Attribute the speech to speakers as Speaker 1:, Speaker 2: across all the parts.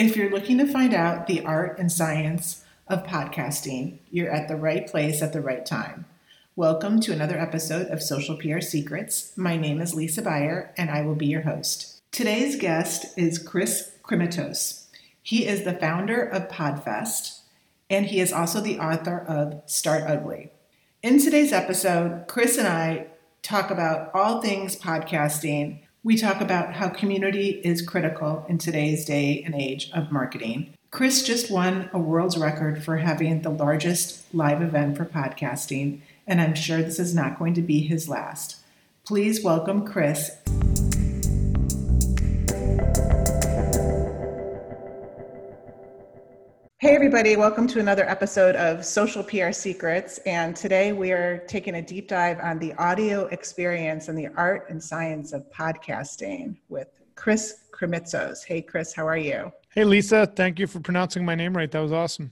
Speaker 1: If you're looking to find out the art and science of podcasting, you're at the right place at the right time. Welcome to another episode of Social PR Secrets. My name is Lisa Buyer, and I will be your host. Today's guest is Chris Krimitsos. He is the founder of Podfest, and he is also the author of Start Ugly. In today's episode, Chris and I talk about all things podcasting. We talk about how community is critical in today's day and age of marketing. Chris just won a world's record for having the largest live event for podcasting, and I'm sure this is not going to be his last. Please welcome Chris. Hey, everybody, welcome to another episode of Social PR Secrets. And today we are taking a deep dive on the audio experience and the art and science of podcasting with Chris Krimitsos. Hey, Chris, how are you?
Speaker 2: Hey, Lisa, thank you for pronouncing my name right. That was awesome.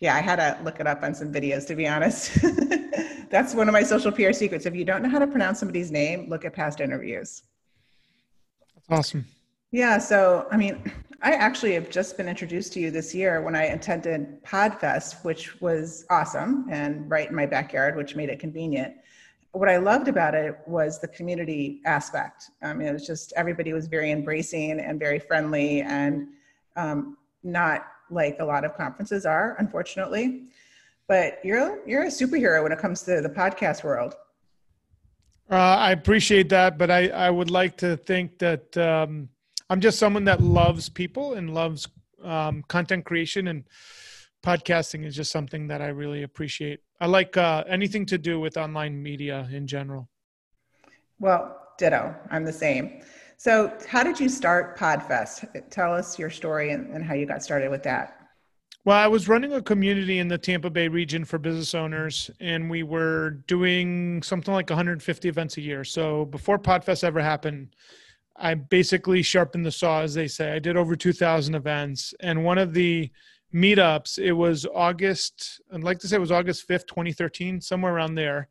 Speaker 1: Yeah, I had to look it up on some videos, to be honest. That's one of my social PR secrets. If you don't know how to pronounce somebody's name, look at past interviews.
Speaker 2: That's awesome.
Speaker 1: Yeah, so I mean, I actually have just been introduced to you this year when I attended Podfest, which was awesome and right in my backyard, which made it convenient. What I loved about it was the community aspect. I mean, it was just everybody was very embracing and very friendly and um, not like a lot of conferences are, unfortunately. But you're you're a superhero when it comes to the podcast world.
Speaker 2: Uh, I appreciate that, but I I would like to think that. Um, I'm just someone that loves people and loves um, content creation and podcasting is just something that I really appreciate. I like uh, anything to do with online media in general.
Speaker 1: Well, ditto. I'm the same. So, how did you start Podfest? Tell us your story and, and how you got started with that.
Speaker 2: Well, I was running a community in the Tampa Bay region for business owners, and we were doing something like 150 events a year. So, before Podfest ever happened, I basically sharpened the saw, as they say. I did over 2,000 events, and one of the meetups, it was August. I'd like to say it was August 5th, 2013, somewhere around there,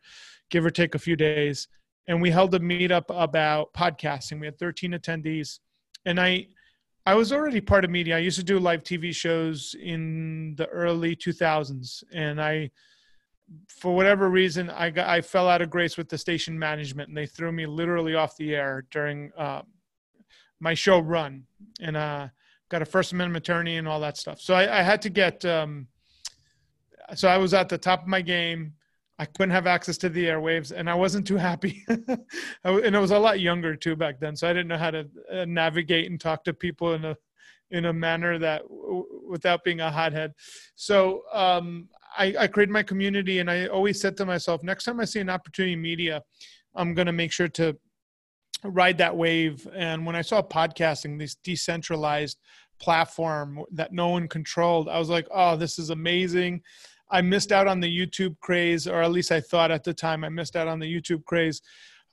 Speaker 2: give or take a few days. And we held a meetup about podcasting. We had 13 attendees, and I, I was already part of media. I used to do live TV shows in the early 2000s, and I for whatever reason, I got I fell out of grace with the station management, and they threw me literally off the air during uh, my show run, and uh, got a First Amendment attorney and all that stuff. So I, I had to get. Um, so I was at the top of my game. I couldn't have access to the airwaves, and I wasn't too happy. and I was a lot younger too back then, so I didn't know how to uh, navigate and talk to people in a in a manner that without being a hothead. So um, I, I created my community and I always said to myself, next time I see an opportunity in media, I'm going to make sure to ride that wave. And when I saw podcasting, this decentralized platform that no one controlled, I was like, oh, this is amazing. I missed out on the YouTube craze, or at least I thought at the time I missed out on the YouTube craze.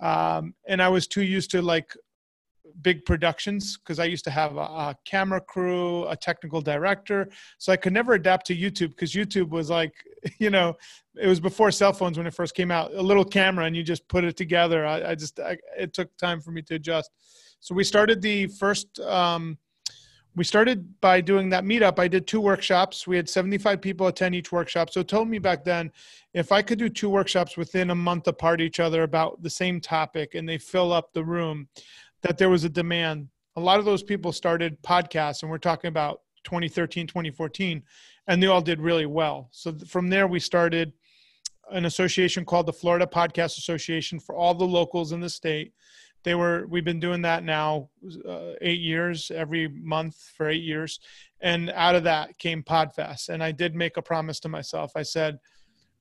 Speaker 2: Um, and I was too used to like big productions because I used to have a, a, camera crew, a technical director. So I could never adapt to YouTube because YouTube was like, you know, it was before cell phones when it first came out, a little camera and you just put it together. I, I just, I, it took time for me to adjust. So we started the first, um, we started by doing that meetup. I did two workshops. We had 75 people attend each workshop. So it told me back then if I could do two workshops within a month apart each other about the same topic and they fill up the room, that there was a demand. A lot of those people started podcasts, and we're talking about 2013, 2014, and they all did really well. So from there, we started an association called the Florida Podcast Association for all the locals in the state. They were we've been doing that now uh, eight years every month for eight years, and out of that came Podfest. And I did make a promise to myself. I said,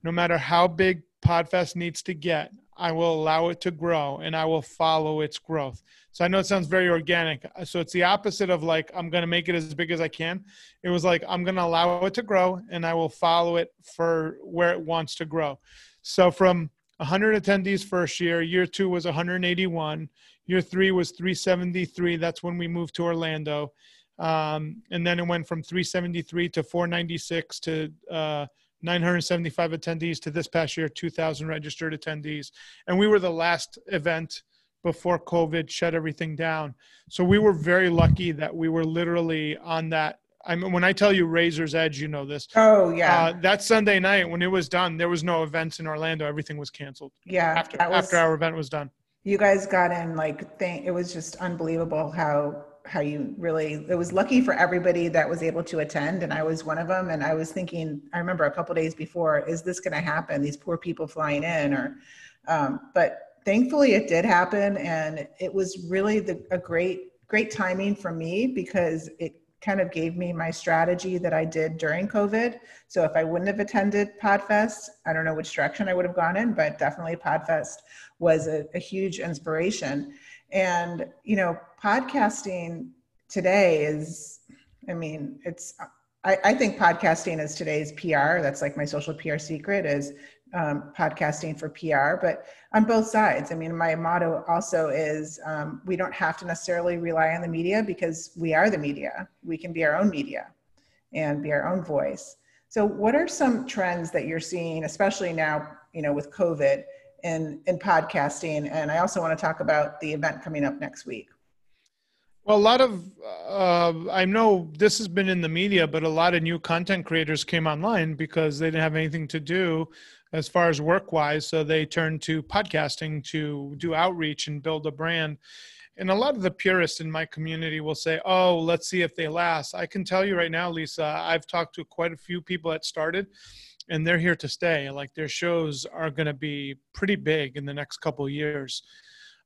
Speaker 2: no matter how big Podfest needs to get, I will allow it to grow and I will follow its growth. So I know it sounds very organic. So it's the opposite of like, I'm going to make it as big as I can. It was like, I'm going to allow it to grow and I will follow it for where it wants to grow. So from 100 attendees first year, year two was 181, year three was 373. That's when we moved to Orlando. Um, and then it went from 373 to 496 to, uh, 975 attendees to this past year, 2,000 registered attendees. And we were the last event before COVID shut everything down. So we were very lucky that we were literally on that I mean, when I tell you Razor's Edge, you know this.
Speaker 1: Oh yeah. Uh,
Speaker 2: that Sunday night when it was done, there was no events in Orlando. Everything was canceled.
Speaker 1: Yeah.
Speaker 2: After was, after our event was done.
Speaker 1: You guys got in like thing. It was just unbelievable how how you really. It was lucky for everybody that was able to attend, and I was one of them. And I was thinking, I remember a couple days before, is this going to happen? These poor people flying in, or, um, but thankfully it did happen, and it was really the, a great great timing for me because it kind of gave me my strategy that I did during COVID. So if I wouldn't have attended Podfest, I don't know which direction I would have gone in, but definitely Podfest was a, a huge inspiration. And, you know, podcasting today is, I mean, it's, I, I think podcasting is today's PR. That's like my social PR secret is um, podcasting for PR, but on both sides. I mean, my motto also is um, we don't have to necessarily rely on the media because we are the media. We can be our own media and be our own voice. So, what are some trends that you're seeing, especially now, you know, with COVID in in podcasting? And I also want to talk about the event coming up next week.
Speaker 2: Well, a lot of uh, I know this has been in the media, but a lot of new content creators came online because they didn't have anything to do as far as work wise. So they turned to podcasting to do outreach and build a brand. And a lot of the purists in my community will say, oh, let's see if they last. I can tell you right now, Lisa, I've talked to quite a few people that started and they're here to stay. Like their shows are going to be pretty big in the next couple years.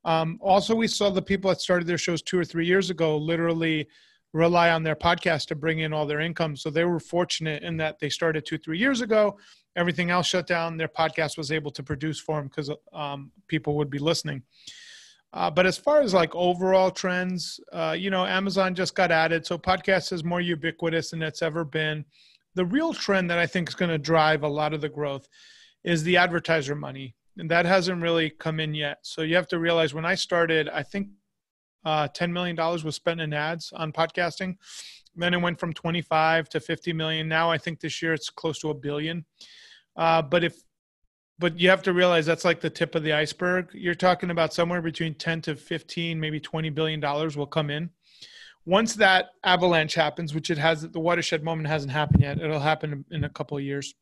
Speaker 2: Um, also, we saw the people that started their shows two or three years ago literally rely on their podcast to bring in all their income. So they were fortunate in that they started two, three years ago everything else shut down. Their podcast was able to produce for them because um, people would be listening. Uh, but as far as like overall trends, uh, you know, Amazon just got added, so podcast is more ubiquitous than it's ever been. The real trend that I think is going to drive a lot of the growth is the advertiser money, and that hasn't really come in yet. So you have to realize when I started, I think uh, $10 million was spent in ads on podcasting. Then it went from 25 to 50 million. Now I think this year it's close to a billion. Uh, but if but you have to realize that's like the tip of the iceberg. You're talking about somewhere between 10 to 15, maybe 20 billion dollars will come in. Once that avalanche happens, which it has, the watershed moment hasn't happened yet. It'll happen in a couple of years.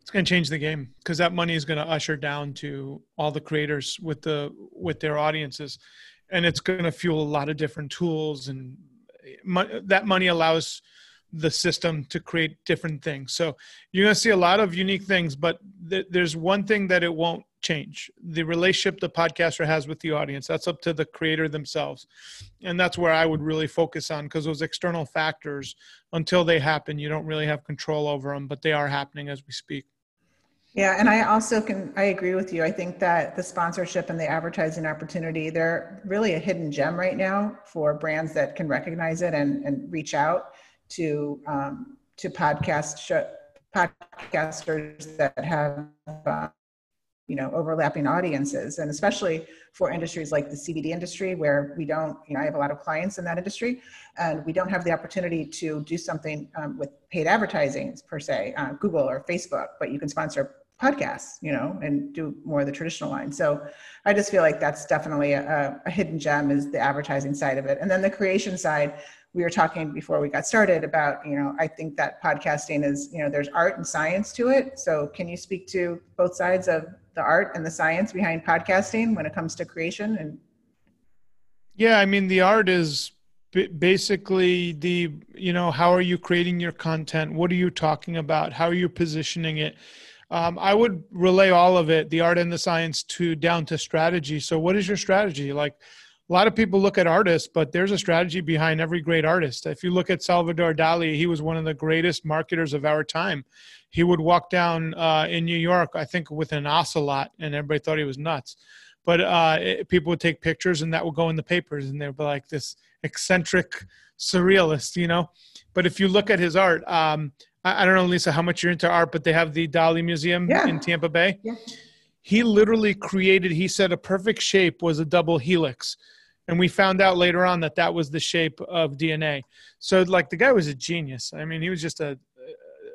Speaker 2: It's going to change the game because that money is going to usher down to all the creators with the with their audiences, and it's going to fuel a lot of different tools and eh, that money allows the system to create different things. So you're going to see a lot of unique things, but th- there's one thing that it won't change the relationship the podcaster has with the audience. That's up to the creator themselves. And that's where I would really focus on because those external factors, until they happen, you don't really have control over them, but they are happening as we speak.
Speaker 1: Yeah, and I also can I agree with you. I think that the sponsorship and the advertising opportunity, they're really a hidden gem right now for brands that can recognize it and, and reach out to um, to podcast show, podcasters that have uh, you know overlapping audiences and especially for industries like the cbd industry where we don't you know i have a lot of clients in that industry and we don't have the opportunity to do something um, with paid advertising per se uh, google or facebook but you can sponsor podcasts, you know, and do more of the traditional line. So I just feel like that's definitely a, a, hidden gem is the advertising side of it. And then the creation side, we were talking before we got started about, you know, I think that podcasting is, you know, there's art and science to it. So can you speak to both sides of the art and the science behind podcasting when it comes to creation and
Speaker 2: yeah i mean the art is basically the you know how are you creating your content what are you talking about how are you positioning it um, I would relay all of it, the art and the science, to down to strategy. So, what is your strategy? Like, a lot of people look at artists, but there's a strategy behind every great artist. If you look at Salvador Dali, he was one of the greatest marketers of our time. He would walk down uh, in New York, I think, with an ocelot, and everybody thought he was nuts. But uh, it, people would take pictures, and that would go in the papers, and they'd be like this eccentric surrealist, you know. But if you look at his art, um, I, don't know, Lisa, how much you're into art, but they have the Dali Museum yeah. in Tampa Bay. Yeah. He literally created, he said a perfect shape was a double helix. And we found out later on that that was the shape of DNA. So, like, the guy was a genius. I mean, he was just a,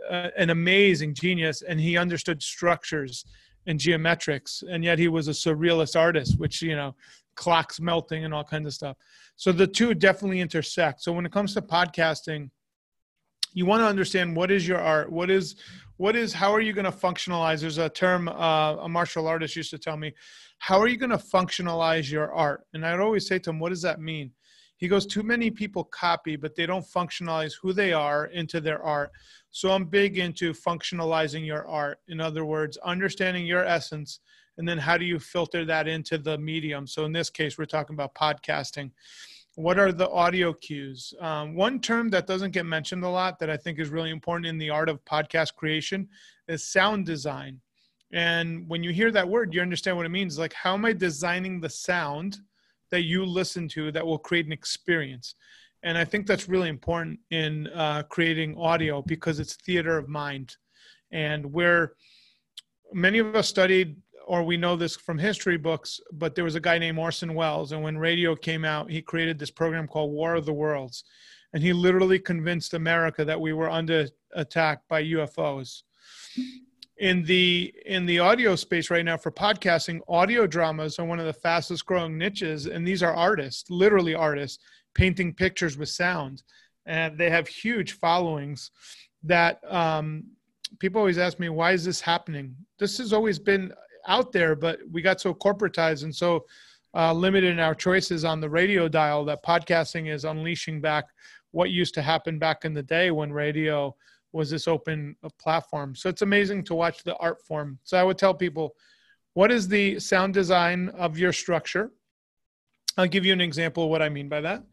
Speaker 2: a an amazing genius, and he understood structures and geometrics, and yet he was a surrealist artist, which you know, clocks melting and all kinds of stuff. So the two definitely intersect. So when it comes to podcasting, you want to understand what is your art, what is what is how are you going to functionalize? There's a term uh, a martial artist used to tell me, how are you going to functionalize your art? And I'd always say to him, what does that mean? He goes, too many people copy, but they don't functionalize who they are into their art. So I'm big into functionalizing your art. In other words, understanding your essence, and then how do you filter that into the medium? So in this case, we're talking about podcasting. What are the audio cues? Um, one term that doesn't get mentioned a lot that I think is really important in the art of podcast creation is sound design. And when you hear that word, you understand what it means. Like, how am I designing the sound that you listen to that will create an experience? And I think that's really important in uh, creating audio because it's theater of mind. And where many of us studied, or we know this from history books, but there was a guy named Orson Welles. And when radio came out, he created this program called War of the Worlds. And he literally convinced America that we were under attack by UFOs. In the in the audio space right now for podcasting, audio dramas are one of the fastest growing niches, and these are artists, literally artists, painting pictures with sound, and they have huge followings. That um, people always ask me, why is this happening? This has always been out there, but we got so corporatized and so uh, limited in our choices on the radio dial that podcasting is unleashing back what used to happen back in the day when radio was this open uh, platform. So it's amazing to watch the art form. So I would tell people, what is the sound design of your structure? I'll give you an example of what I mean by that.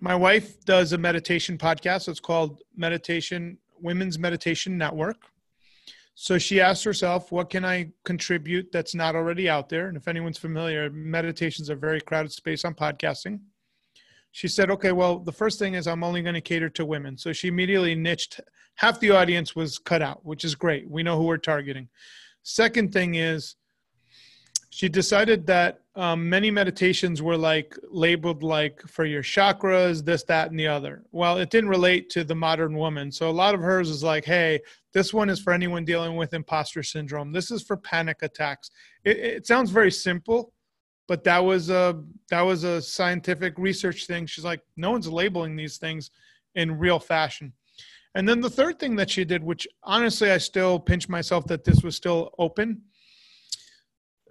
Speaker 2: My wife does a meditation podcast. It's called Meditation Women's Meditation Network. So she asked herself, what can I contribute that's not already out there? And if anyone's familiar, meditations are a very crowded space on podcasting. She said, okay, well, the first thing is I'm only going to cater to women. So she immediately niched half the audience was cut out, which is great. We know who we're targeting. Second thing is she decided that um, many meditations were like labeled like for your chakras, this, that, and the other. Well, it didn't relate to the modern woman. So a lot of hers is like, hey, this one is for anyone dealing with imposter syndrome. This is for panic attacks. It, it sounds very simple, but that was a that was a scientific research thing. She's like, no one's labeling these things in real fashion. And then the third thing that she did, which honestly I still pinch myself that this was still open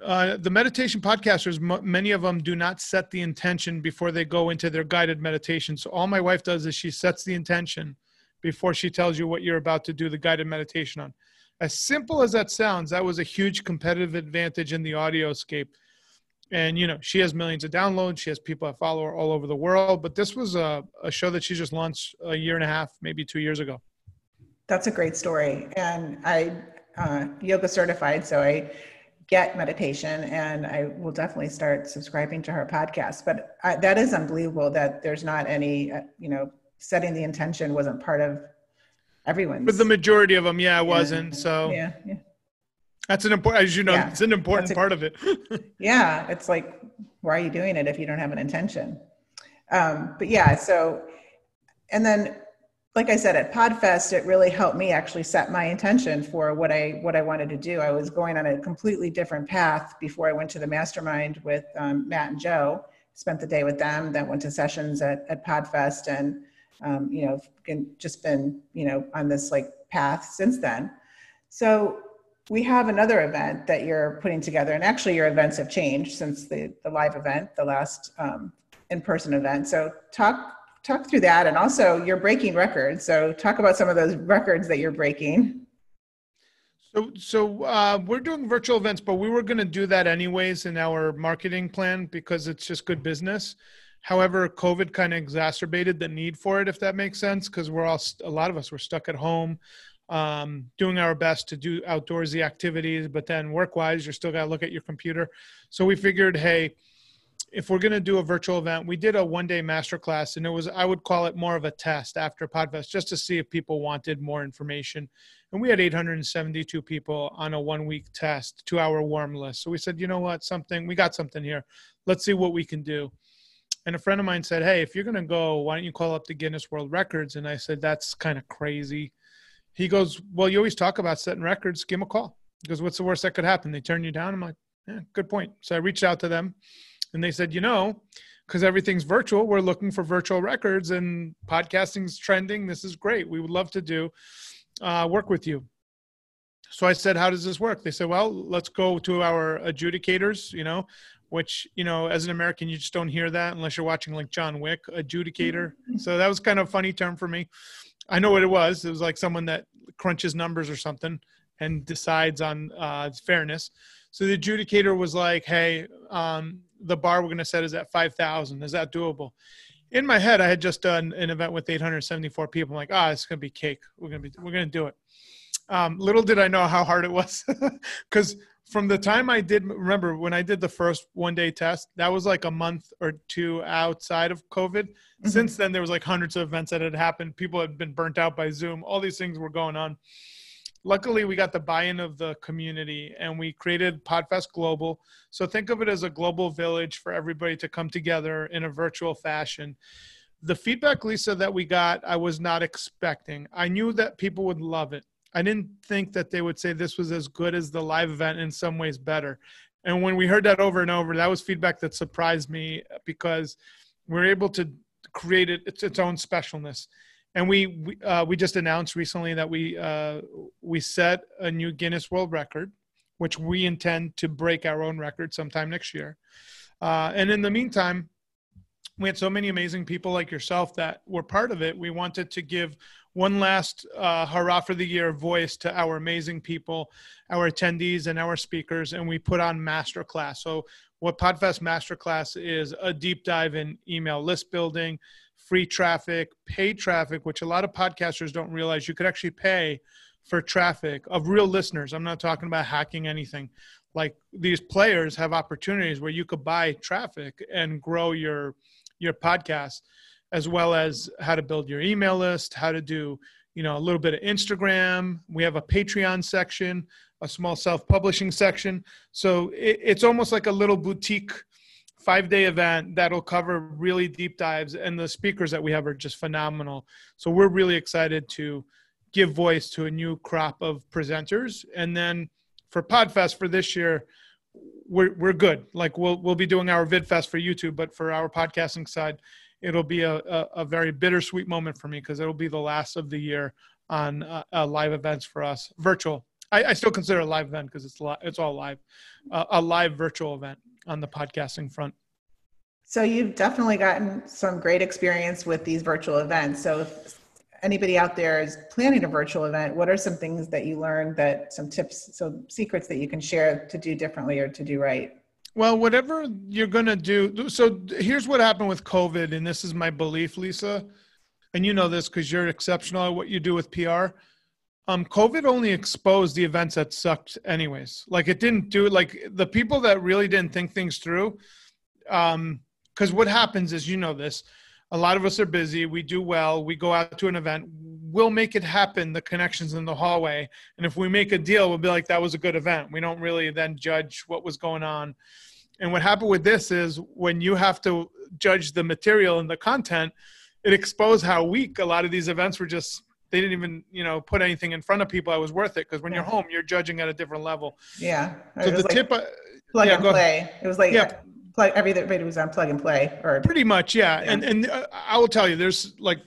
Speaker 2: uh, the meditation podcasters, many of them do not set the intention before they go into their guided meditation. So all my wife does is she sets the intention before she tells you what you're about to do the guided meditation on. As simple as that sounds, that was a huge competitive advantage in the audioscape. And you know, she has millions of downloads. She has people that follow her all over the world. But this was a, a show that she just launched a year and a half, maybe two years ago.
Speaker 1: That's a great story, and I uh, yoga certified, so I get meditation and I will definitely start subscribing to her podcast. But I, that is unbelievable that there's not any, uh, you know, setting the intention wasn't part of everyone's.
Speaker 2: But the majority of them, yeah, it wasn't. So
Speaker 1: yeah, yeah.
Speaker 2: That's an important, as you know, yeah. it's an important a, part of it.
Speaker 1: yeah, it's like, why are you doing it if you don't have an intention? Um, but yeah, so, and then like I said at Podfest, it really helped me actually set my intention for what I what I wanted to do. I was going on a completely different path before I went to the mastermind with um, Matt and Joe. Spent the day with them, then went to sessions at, at Podfest, and um, you know, just been you know on this like path since then. So we have another event that you're putting together, and actually your events have changed since the the live event, the last um, in person event. So talk talk through that and also you're breaking records. So talk about some of those records that you're breaking.
Speaker 2: So so uh, we're doing virtual events but we were going to do that anyways in our marketing plan because it's just good business. However covid kind of exacerbated the need for it if that makes sense because we're all a lot of us were stuck at home um, doing our best to do outdoorsy activities but then work wise you're still got to look at your computer. So we figured hey if we're going to do a virtual event, we did a one day masterclass and it was, I would call it more of a test after Podfest just to see if people wanted more information. And we had 872 people on a one week test, two hour warm list. So we said, you know what, something, we got something here. Let's see what we can do. And a friend of mine said, Hey, if you're going to go, why don't you call up the Guinness World Records? And I said, That's kind of crazy. He goes, Well, you always talk about setting records. Give him a call. Because what's the worst that could happen? They turn you down. I'm like, yeah, good point. So I reached out to them and they said, you know, because everything's virtual, we're looking for virtual records and podcasting's trending. This is great. We would love to do uh, work with you. So I said, how does this work? They said, well, let's go to our adjudicators, you know, which, you know, as an American, you just don't hear that unless you're watching like John Wick, adjudicator. Mm-hmm. So that was kind of a funny term for me. I know what it was. It was like someone that crunches numbers or something and decides on uh, fairness. So the adjudicator was like, "Hey, um, the bar we're going to set is at five thousand. Is that doable?" In my head, I had just done an event with 874 people. I'm like, "Ah, oh, it's going to be cake. We're going to be, we're going to do it." Um, little did I know how hard it was, because from the time I did, remember when I did the first one day test, that was like a month or two outside of COVID. Mm-hmm. Since then, there was like hundreds of events that had happened. People had been burnt out by Zoom. All these things were going on luckily we got the buy-in of the community and we created podfest global. So think of it as a global village for everybody to come together in a virtual fashion. The feedback lisa that we got i was not expecting. I knew that people would love it. I didn't think that they would say this was as good as the live event in some ways better. And when we heard that over and over that was feedback that surprised me because we're able to create it, its, its own specialness and we we, uh, we just announced recently that we uh, we set a new Guinness World Record, which we intend to break our own record sometime next year. Uh, and in the meantime, we had so many amazing people like yourself that were part of it. We wanted to give one last uh, hurrah for the year voice to our amazing people, our attendees, and our speakers, and we put on masterclass. So, what Podfest Masterclass is a deep dive in email list building, free traffic, paid traffic, which a lot of podcasters don't realize you could actually pay for traffic of real listeners. I'm not talking about hacking anything. Like these players have opportunities where you could buy traffic and grow your your podcast as well as how to build your email list, how to do, you know, a little bit of Instagram. We have a Patreon section, a small self-publishing section. So it, it's almost like a little boutique five day event that'll cover really deep dives and the speakers that we have are just phenomenal. So we're really excited to give voice to a new crop of presenters. And then for podfest for this year we're, we're good. Like we'll, we'll be doing our vidfest for youtube but for our podcasting side it'll be a, a, a very bittersweet moment for me because it'll be the last of the year on uh, uh, live events for us. Virtual. I, I, still consider a live event because it's li- it's all live. Uh, a live virtual event on the podcasting front.
Speaker 1: So you've definitely gotten some great experience with these virtual events. So if anybody out there is planning a virtual event, what are some things that you learned that some tips, so secrets that you can share to do differently or to do right?
Speaker 2: Well, whatever you're going to do. So here's what happened with COVID, and this is my belief, Lisa. And you know this because you're exceptional at what you do with PR um, COVID only exposed the events that sucked, anyways. Like it didn't do like the people that really didn't think things through. Um, because what happens is, you know, this. A lot of us are busy. We do well. We go out to an event. We'll make it happen. The connections in the hallway, and if we make a deal, we'll be like, "That was a good event." We don't really then judge what was going on. And what happened with this is when you have to judge the material and the content, it exposed how weak a lot of these events were just they didn't even you know put anything in front of people that was worth it because when yeah. you're home you're judging at a different level
Speaker 1: yeah
Speaker 2: so the like tip uh,
Speaker 1: plug yeah, and play ahead. it was like yeah. plug everything was on plug and play or
Speaker 2: pretty much yeah, yeah. and and uh, i will tell you there's like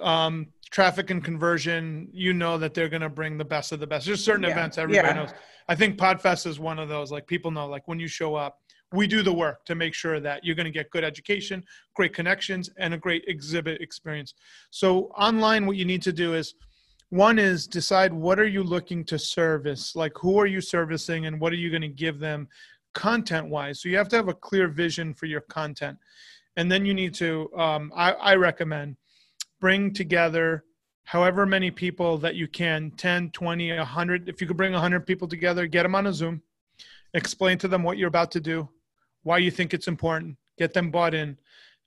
Speaker 2: um traffic and conversion you know that they're going to bring the best of the best there's certain events everybody knows i think podfest is one of those like people know like when you show up we do the work to make sure that you're going to get good education, great connections, and a great exhibit experience. So online, what you need to do is one is decide what are you looking to service? Like who are you servicing and what are you going to give them content wise so you have to have a clear vision for your content. And then you need to um, I, I recommend bring together however many people that you can 10 20 100 if you could bring 100 people together get them on a zoom. Explain to them what you're about to do why you think it's important, get them bought in,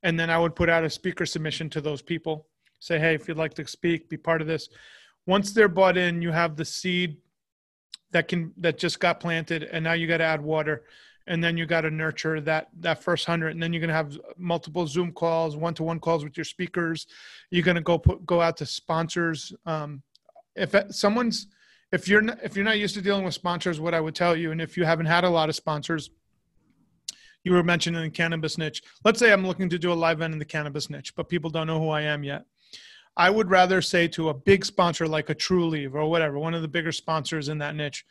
Speaker 2: and then I would put out a speaker submission to those people. Say, hey, if you'd like to speak, be part of this. Once they're bought in, you have the seed that can that just got planted, and now you got to add water, and then you got to nurture that that first hundred, and then you're gonna have multiple Zoom calls, one to one calls with your speakers. You're gonna go put go out to sponsors. Um, if someone's if you're not, if you're not used to dealing with sponsors, what I would tell you, and if you haven't had a lot of sponsors, you were mentioning the cannabis niche. Let's say I'm looking to do a live event in the cannabis niche, but people don't know who I am yet. I would rather say to a big sponsor like a Trulieve or whatever, one of the bigger sponsors in that niche,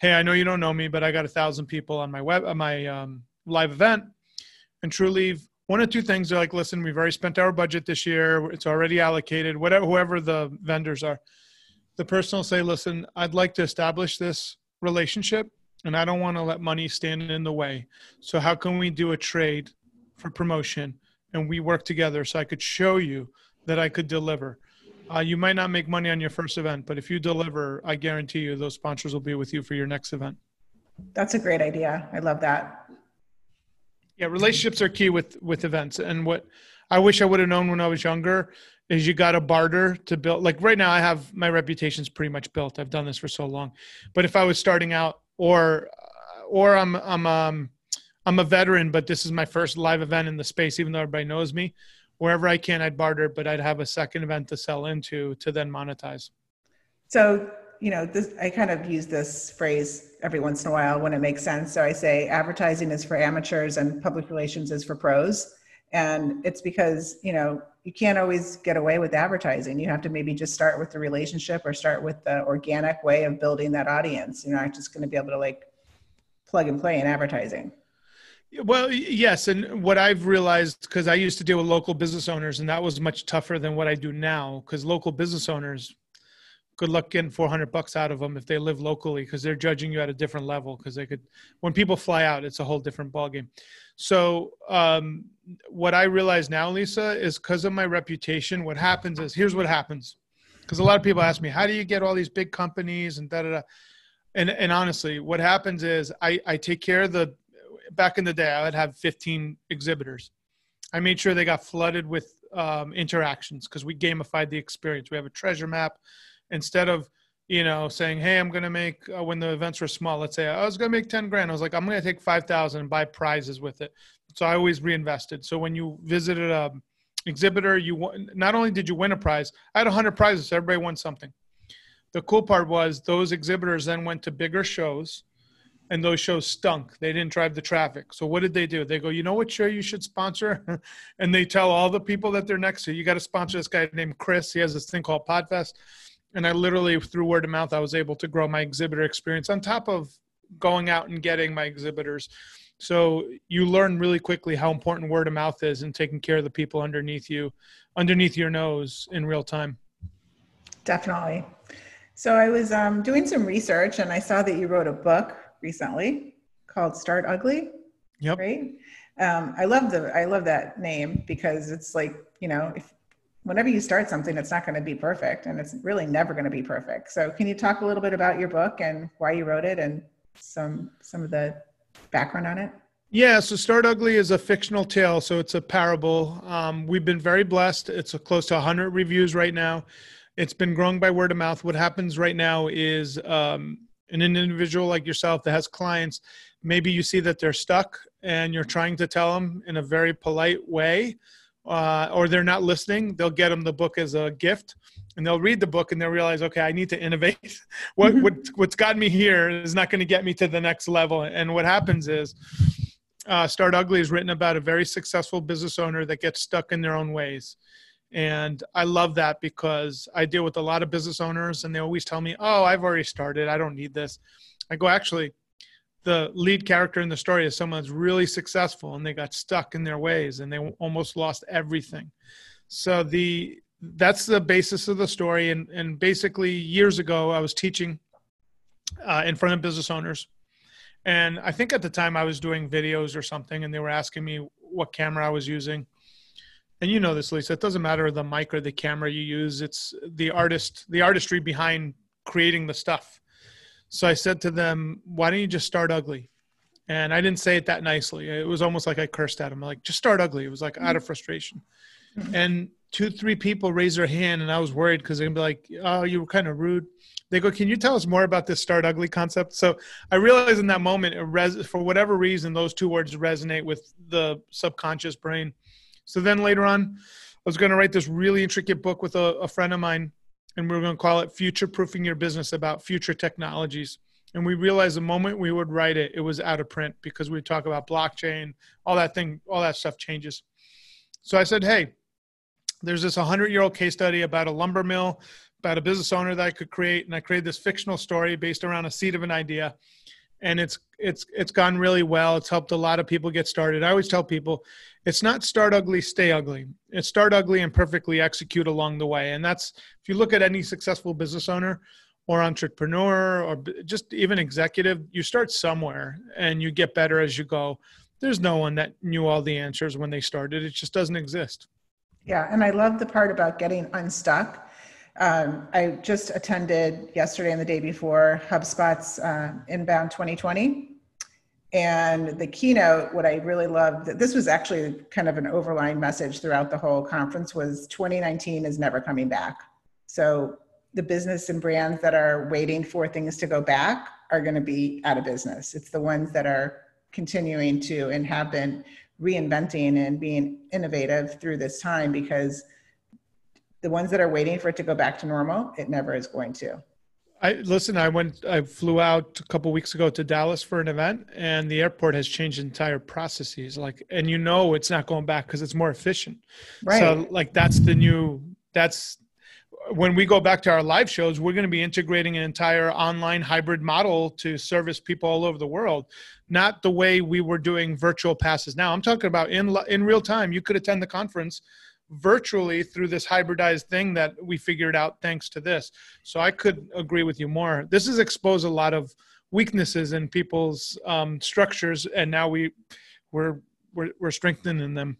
Speaker 2: hey, I know you don't know me, but I got a thousand people on my web, on my um, live event, and Trulieve. One or two things. They're like, listen, we've already spent our budget this year. It's already allocated. Whatever, whoever the vendors are, the person will say, listen, I'd like to establish this relationship, and I don't want to let money stand in the way. So how can we do a trade for promotion, and we work together so I could show you that I could deliver. Uh, you might not make money on your first event, but if you deliver, I guarantee you those sponsors will be with you for your next event.
Speaker 1: That's a great idea. I love that.
Speaker 2: Yeah, relationships are key with with events. And what I wish I would have known when I was younger is you got to barter to build. Like right now, I have my reputation's pretty much built. I've done this for so long. But if I was starting out, or or I'm I'm um I'm a veteran, but this is my first live event in the space, even though everybody knows me wherever I can, I'd barter, but I'd have a second event to sell into to then monetize.
Speaker 1: So, you know, this, I kind of use this phrase every once in a while when it makes sense. So I say advertising is for amateurs and public relations is for pros. And it's because, you know, you can't always get away with advertising. You have to maybe just start with the relationship or start with the organic way of building that audience. You're not just going to be able to like plug and play in advertising.
Speaker 2: Well, yes, and what I've realized because I used to deal with local business owners, and that was much tougher than what I do now. Because local business owners, good luck getting four hundred bucks out of them if they live locally, because they're judging you at a different level. Because they could, when people fly out, it's a whole different ballgame. So, um, what I realize now, Lisa, is because of my reputation. What happens is here's what happens, because a lot of people ask me, how do you get all these big companies and da da da. And, and honestly, what happens is I, I take care of the back in the day, I would have 15 exhibitors. I made sure they got flooded with um, interactions because we gamified the experience. We have a treasure map. Instead of you know saying, "Hey, I'm going to make," uh, when the events were small, let's say I was going to make 10 grand. I was like, "I'm going to take 5,000 and buy prizes with it." So I always reinvested. So when you visited a exhibitor, you not only did you win a prize, I had 100 prizes. So everybody won something. The cool part was those exhibitors then went to bigger shows and those shows stunk. They didn't drive the traffic. So what did they do? They go, you know what show you should sponsor? and they tell all the people that they're next to, you got to sponsor this guy named Chris. He has this thing called Podfest. And I literally, through word of mouth, I was able to grow my exhibitor experience on top of going out and getting my exhibitors. So you learn really quickly how important word of mouth is and taking care of the people underneath you, underneath your nose in real time.
Speaker 1: Definitely. So I was um, doing some research and I saw that you wrote a book recently called Start Ugly.
Speaker 2: Yep.
Speaker 1: Right. Um, I love the I love that name because it's like you know if whenever you start something, it's not going to be perfect, and it's really never going to be perfect. So, can you talk a little bit about your book and why you wrote it, and some some of the background on it?
Speaker 2: Yeah, so Start Ugly is a fictional tale, so it's a parable. Um, we've been very blessed. It's close to 100 reviews right now. It's been growing by word of mouth. What happens right now is um, an individual like yourself that has clients, maybe you see that they're stuck and you're trying to tell them in a very polite way, uh, or they're not listening, they'll get them the book as a gift and they'll read the book and they'll realize, okay, I need to innovate. what, what, what's got me here is not going to get me to the next level. And what happens is, uh, Start Ugly is written about a very successful business owner that gets stuck in their own ways. And I love that because I deal with a lot of business owners and they always tell me, oh, I've already started. I don't need this. I go, actually, the lead character in the story is someone that's really successful and they got stuck in their ways and they almost lost everything. So the that's the basis of the story. And, and basically, years ago, I was teaching uh, in front of business owners. And I think at the time I was doing videos or something, and they were asking me what camera I was using and you know this lisa it doesn't matter the mic or the camera you use it's the artist the artistry behind creating the stuff so i said to them why don't you just start ugly? And i didn't say it that nicely. It was almost like i cursed at him like just start ugly. It was like out of frustration. Mm-hmm. and two three people raised their hand and i was worried because they'd be like oh you were kind of rude. They go can you tell us more about this start ugly concept? So i realized in that moment res- for whatever reason those two words resonate with the subconscious brain. So then later on, I was going to write this really intricate book with a, a friend of mine, and we were going to call it Future Proofing Your Business about future technologies. And we realized the moment we would write it, it was out of print because we talk about blockchain, all that thing, all that stuff changes. So I said, hey, there's this 100 year old case study about a lumber mill, about a business owner that I could create. And I created this fictional story based around a seed of an idea. And it's it's it's gone really well. It's helped a lot of people get started. I always tell people, it's not start ugly, stay ugly. It's start ugly and perfectly execute along the way. And that's if you look at any successful business owner, or entrepreneur or just even executive, you start somewhere and you get better as you go. There's no one that knew all the answers when they started. It just doesn't exist.
Speaker 1: Yeah, and I love the part about getting unstuck. Um, I just attended yesterday and the day before HubSpot's uh, Inbound 2020. And the keynote, what I really loved, this was actually kind of an overlying message throughout the whole conference was 2019 is never coming back. So the business and brands that are waiting for things to go back are going to be out of business. It's the ones that are continuing to and have been reinventing and being innovative through this time because the ones that are waiting for it to go back to normal, it never is going to.
Speaker 2: I listen. I went. I flew out a couple weeks ago to Dallas for an event, and the airport has changed entire processes. Like, and you know, it's not going back because it's more efficient. Right. So, like, that's the new. That's when we go back to our live shows, we're going to be integrating an entire online hybrid model to service people all over the world, not the way we were doing virtual passes now. I'm talking about in in real time. You could attend the conference virtually through this hybridized thing that we figured out thanks to this. So I could agree with you more. This has exposed a lot of weaknesses in people's um, structures, and now we we're we're, we're strengthening them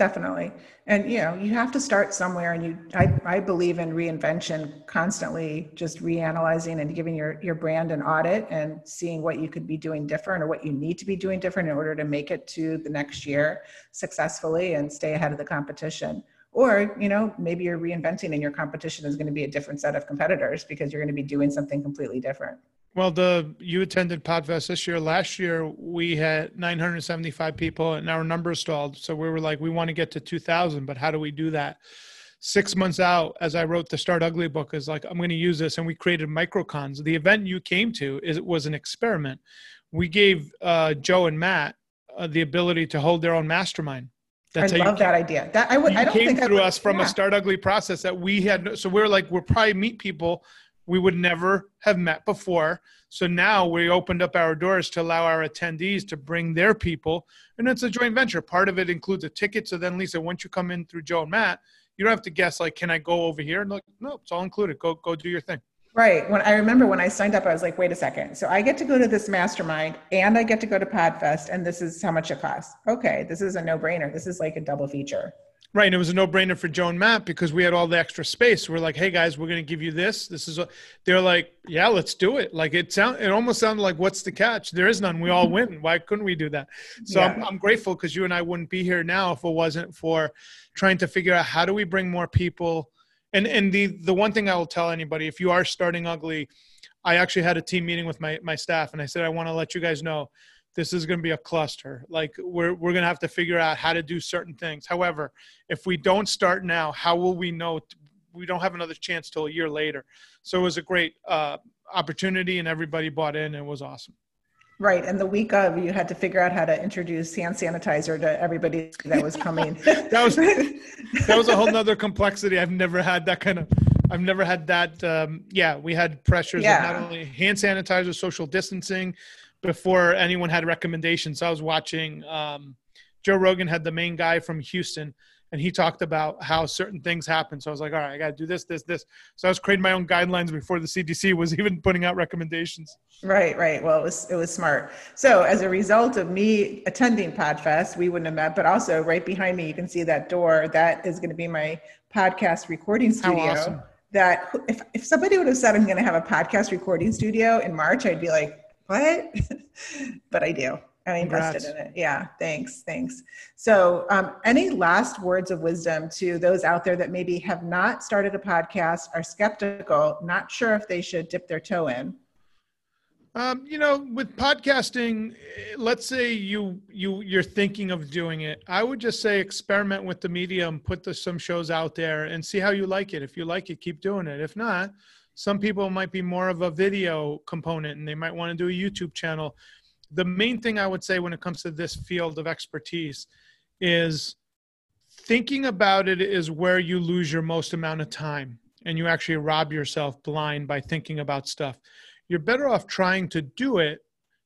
Speaker 1: definitely. And you know you have to start somewhere and you i, I believe in reinvention constantly just reanalyzing and giving your your brand an audit and seeing what you could be doing different or what you need to be doing different in order to make it to the next year successfully and stay ahead of the competition. Or you know maybe you're reinventing and your competition is going to be a different set of competitors because you're going to be doing something completely different
Speaker 2: well, the you attended Podfest this year. Last year we had 975 people, and our numbers stalled. So we were like, we want to get to 2,000, but how do we do that? Six months out, as I wrote the Start Ugly book, is like I'm going to use this, and we created microcons. The event you came to is it was an experiment. We gave uh, Joe and Matt uh, the ability to hold their own mastermind.
Speaker 1: That's I love that idea. That I would. I don't
Speaker 2: came
Speaker 1: think
Speaker 2: through
Speaker 1: would,
Speaker 2: us from yeah. a Start Ugly process that we had. So we we're like, we'll probably meet people we would never have met before. So now we opened up our doors to allow our attendees to bring their people, and it's a joint venture. Part of it includes a ticket. So then, Lisa, once you come in through Joe and Matt, you don't have to guess like, can I go over here? And like, no, it's all included. Go go do your thing.
Speaker 1: Right. When I remember when I signed up, I was like, wait a second. So I get to go to this mastermind and I get to go to Podfest, and this is how much it costs. Okay, this is a no brainer. This is like a double feature.
Speaker 2: Right, and it was a no-brainer for Joan Matt because we had all the extra space. We're like, "Hey guys, we're going to give you this. This is." A, they're like, "Yeah, let's do it." Like it sound, it almost sounded like, "What's the catch?" There is none. We all win. Why couldn't we do that? So yeah. I'm, I'm grateful because you and I wouldn't be here now if it wasn't for trying to figure out how do we bring more people. And and the the one thing I will tell anybody, if you are starting ugly, I actually had a team meeting with my my staff, and I said I want to let you guys know this is going to be a cluster. Like we're we're going to have to figure out how to do certain things. However, if we don't start now, how will we know? We don't have another chance till a year later. So it was a great uh, opportunity, and everybody bought in. And it was awesome.
Speaker 1: Right, and the week of, you had to figure out how to introduce hand sanitizer to everybody that was coming.
Speaker 2: that was that was a whole nother complexity. I've never had that kind of. I've never had that. Um, yeah, we had pressures yeah. of not only hand sanitizer, social distancing, before anyone had recommendations. I was watching um, Joe Rogan had the main guy from Houston, and he talked about how certain things happen. So I was like, all right, I got to do this, this, this. So I was creating my own guidelines before the CDC was even putting out recommendations.
Speaker 1: Right, right. Well, it was it was smart. So as a result of me attending Podfest, we wouldn't have met. But also, right behind me, you can see that door. That is going to be my podcast recording studio. That if if somebody would have said I'm going to have a podcast recording studio in March, I'd be like, what? but I do. I invested Congrats. in it. Yeah, thanks, thanks. So, um, any last words of wisdom to those out there that maybe have not started a podcast, are skeptical, not sure if they should dip their toe in?
Speaker 2: Um, you know, with podcasting, eh, let's say you you you're thinking of doing it. I would just say experiment with the medium, put the, some shows out there, and see how you like it. If you like it, keep doing it. If not, some people might be more of a video component, and they might want to do a YouTube channel. The main thing I would say when it comes to this field of expertise is thinking about it is where you lose your most amount of time, and you actually rob yourself blind by thinking about stuff you're better off trying to do it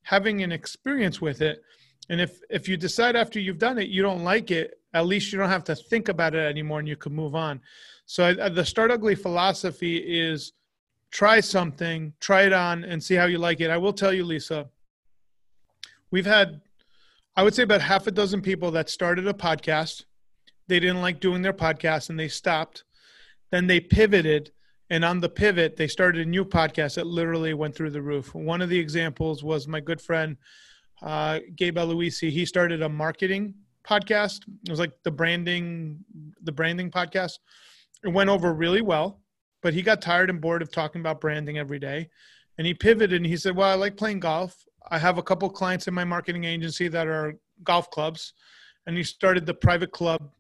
Speaker 2: having an experience with it and if if you decide after you've done it you don't like it at least you don't have to think about it anymore and you can move on so I, the start ugly philosophy is try something try it on and see how you like it. I will tell you lisa we've had i would say about half a dozen people that started a podcast. They didn't like doing their podcast and they stopped. Then they pivoted and on the pivot they started a new podcast that literally went through the roof. One of the examples was my good friend uh, gabe Aloisi. he started a marketing podcast. It was like the branding the branding podcast. It went over really well but he got tired and bored of talking about branding every day and he pivoted and he said well i like playing golf i have a couple clients in my marketing agency that are golf clubs and he started the private club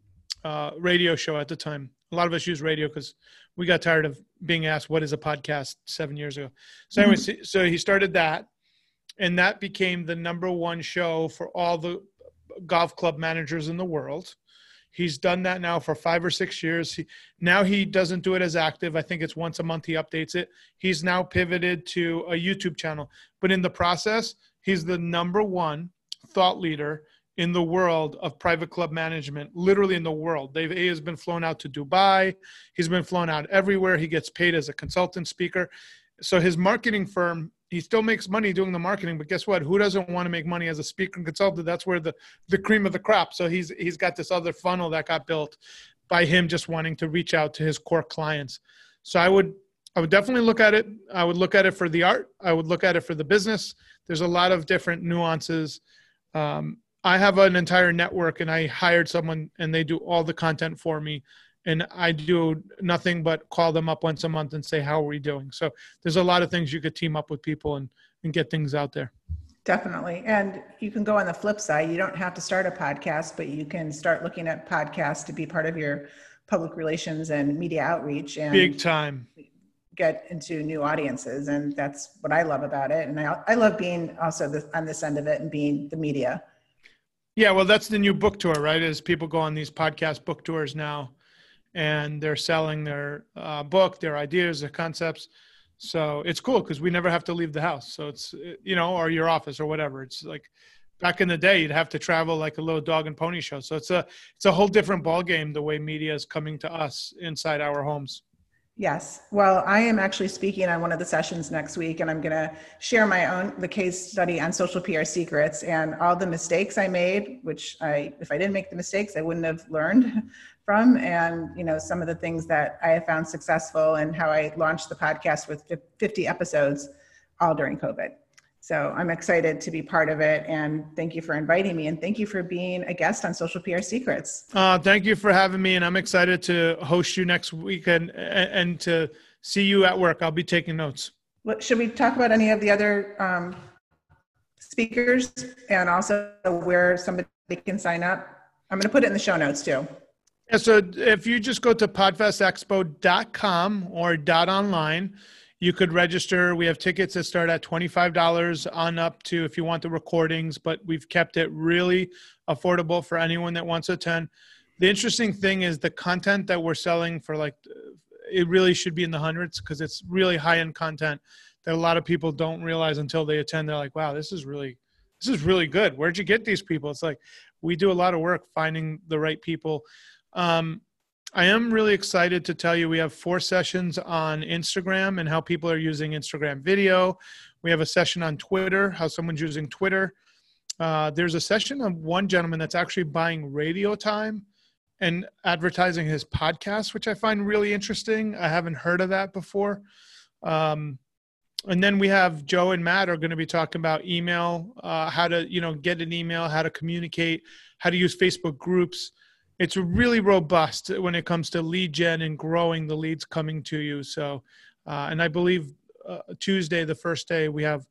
Speaker 2: uh, radio show at the time a lot of us use radio because we got tired of being asked what is a podcast seven years ago. So anyway, mm-hmm. so he started that, and that became the number one show for all the golf club managers in the world. He's done that now for five or six years. He, now he doesn't do it as active. I think it's once a month he updates it. He's now pivoted to a YouTube channel, but in the process, he's the number one thought leader in the world of private club management, literally in the world. Gabe A has been flown out to Dubai. He's been flown out everywhere. He gets paid as a consultant speaker. So his marketing firm, he still makes money doing the marketing, but guess what? Who doesn't want to make money as a speaker and consultant? That's where the, the cream of the crop. So he's he's got this other funnel that got built by him just wanting to reach out to his core clients. So I would I would definitely look at it. I would look at it for the art. I would look at it for the business. There's a lot of different nuances. Um, I have an entire network and I hired someone and they do all the content for me. And I do nothing but call them up once a month and say, How are we doing? So there's a lot of things you could team up with people and, and get things out there.
Speaker 1: Definitely. And you can go on the flip side. You don't have to start a podcast, but you can start looking at podcasts to be part of your public relations and media outreach and
Speaker 2: big time
Speaker 1: get into new audiences. And that's what I love about it. And I, I love being also the, on this end of it and being the media
Speaker 2: yeah, well, that's the new book tour, right? As people go on these podcast book tours now, and they're selling their uh, book, their ideas, their concepts. So it's cool because we never have to leave the house. So it's you know, or your office or whatever. It's like back in the day, you'd have to travel like a little dog and pony show. So it's a it's a whole different ball game the way media is coming to us inside our homes.
Speaker 1: Yes. Well, I am actually speaking on one of the sessions next week, and I'm going to share my own the case study on social PR secrets and all the mistakes I made, which I, if I didn't make the mistakes, I wouldn't have learned from, and you know some of the things that I have found successful and how I launched the podcast with 50 episodes, all during COVID. So I'm excited to be part of it. And thank you for inviting me. And thank you for being a guest on Social PR Secrets.
Speaker 2: Uh, thank you for having me. And I'm excited to host you next week and, and to see you at work. I'll be taking notes.
Speaker 1: Should we talk about any of the other um, speakers and also where somebody can sign up? I'm going to put it in the show notes too.
Speaker 2: Yeah, so if you just go to podfestexpo.com or dot online, you could register. We have tickets that start at $25 on up to if you want the recordings, but we've kept it really affordable for anyone that wants to attend. The interesting thing is the content that we're selling for like it really should be in the hundreds because it's really high end content that a lot of people don't realize until they attend. They're like, wow, this is really this is really good. Where'd you get these people? It's like we do a lot of work finding the right people. Um, I am really excited to tell you we have four sessions on Instagram and how people are using Instagram video. We have a session on Twitter, how someone's using Twitter. Uh, there's a session of one gentleman that's actually buying radio time and advertising his podcast, which I find really interesting. I haven't heard of that before. Um, and then we have Joe and Matt are going to be talking about email, uh, how to you know get an email, how to communicate, how to use Facebook groups it's really robust when it comes to lead gen and growing the leads coming to you. So, uh, and I believe uh, Tuesday, the first day, we have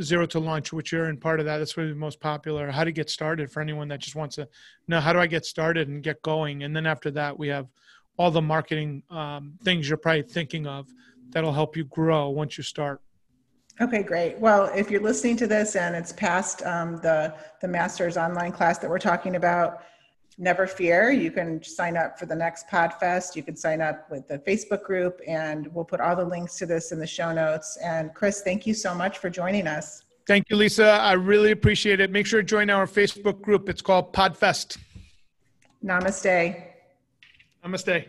Speaker 2: Zero to Launch, which you're in part of that. That's really the most popular. How to get started for anyone that just wants to know how do I get started and get going. And then after that, we have all the marketing um, things you're probably thinking of that'll help you grow once you start.
Speaker 3: Okay, great. Well, if you're listening to this and it's past um, the the master's online class that we're talking about, never fear. You can sign up for the next Podfest. You can sign up with the Facebook group, and we'll put all the links to this in the show notes. And Chris, thank you so much for joining us.
Speaker 2: Thank you, Lisa. I really appreciate it. Make sure to join our Facebook group. It's called Podfest.
Speaker 3: Namaste.
Speaker 2: Namaste.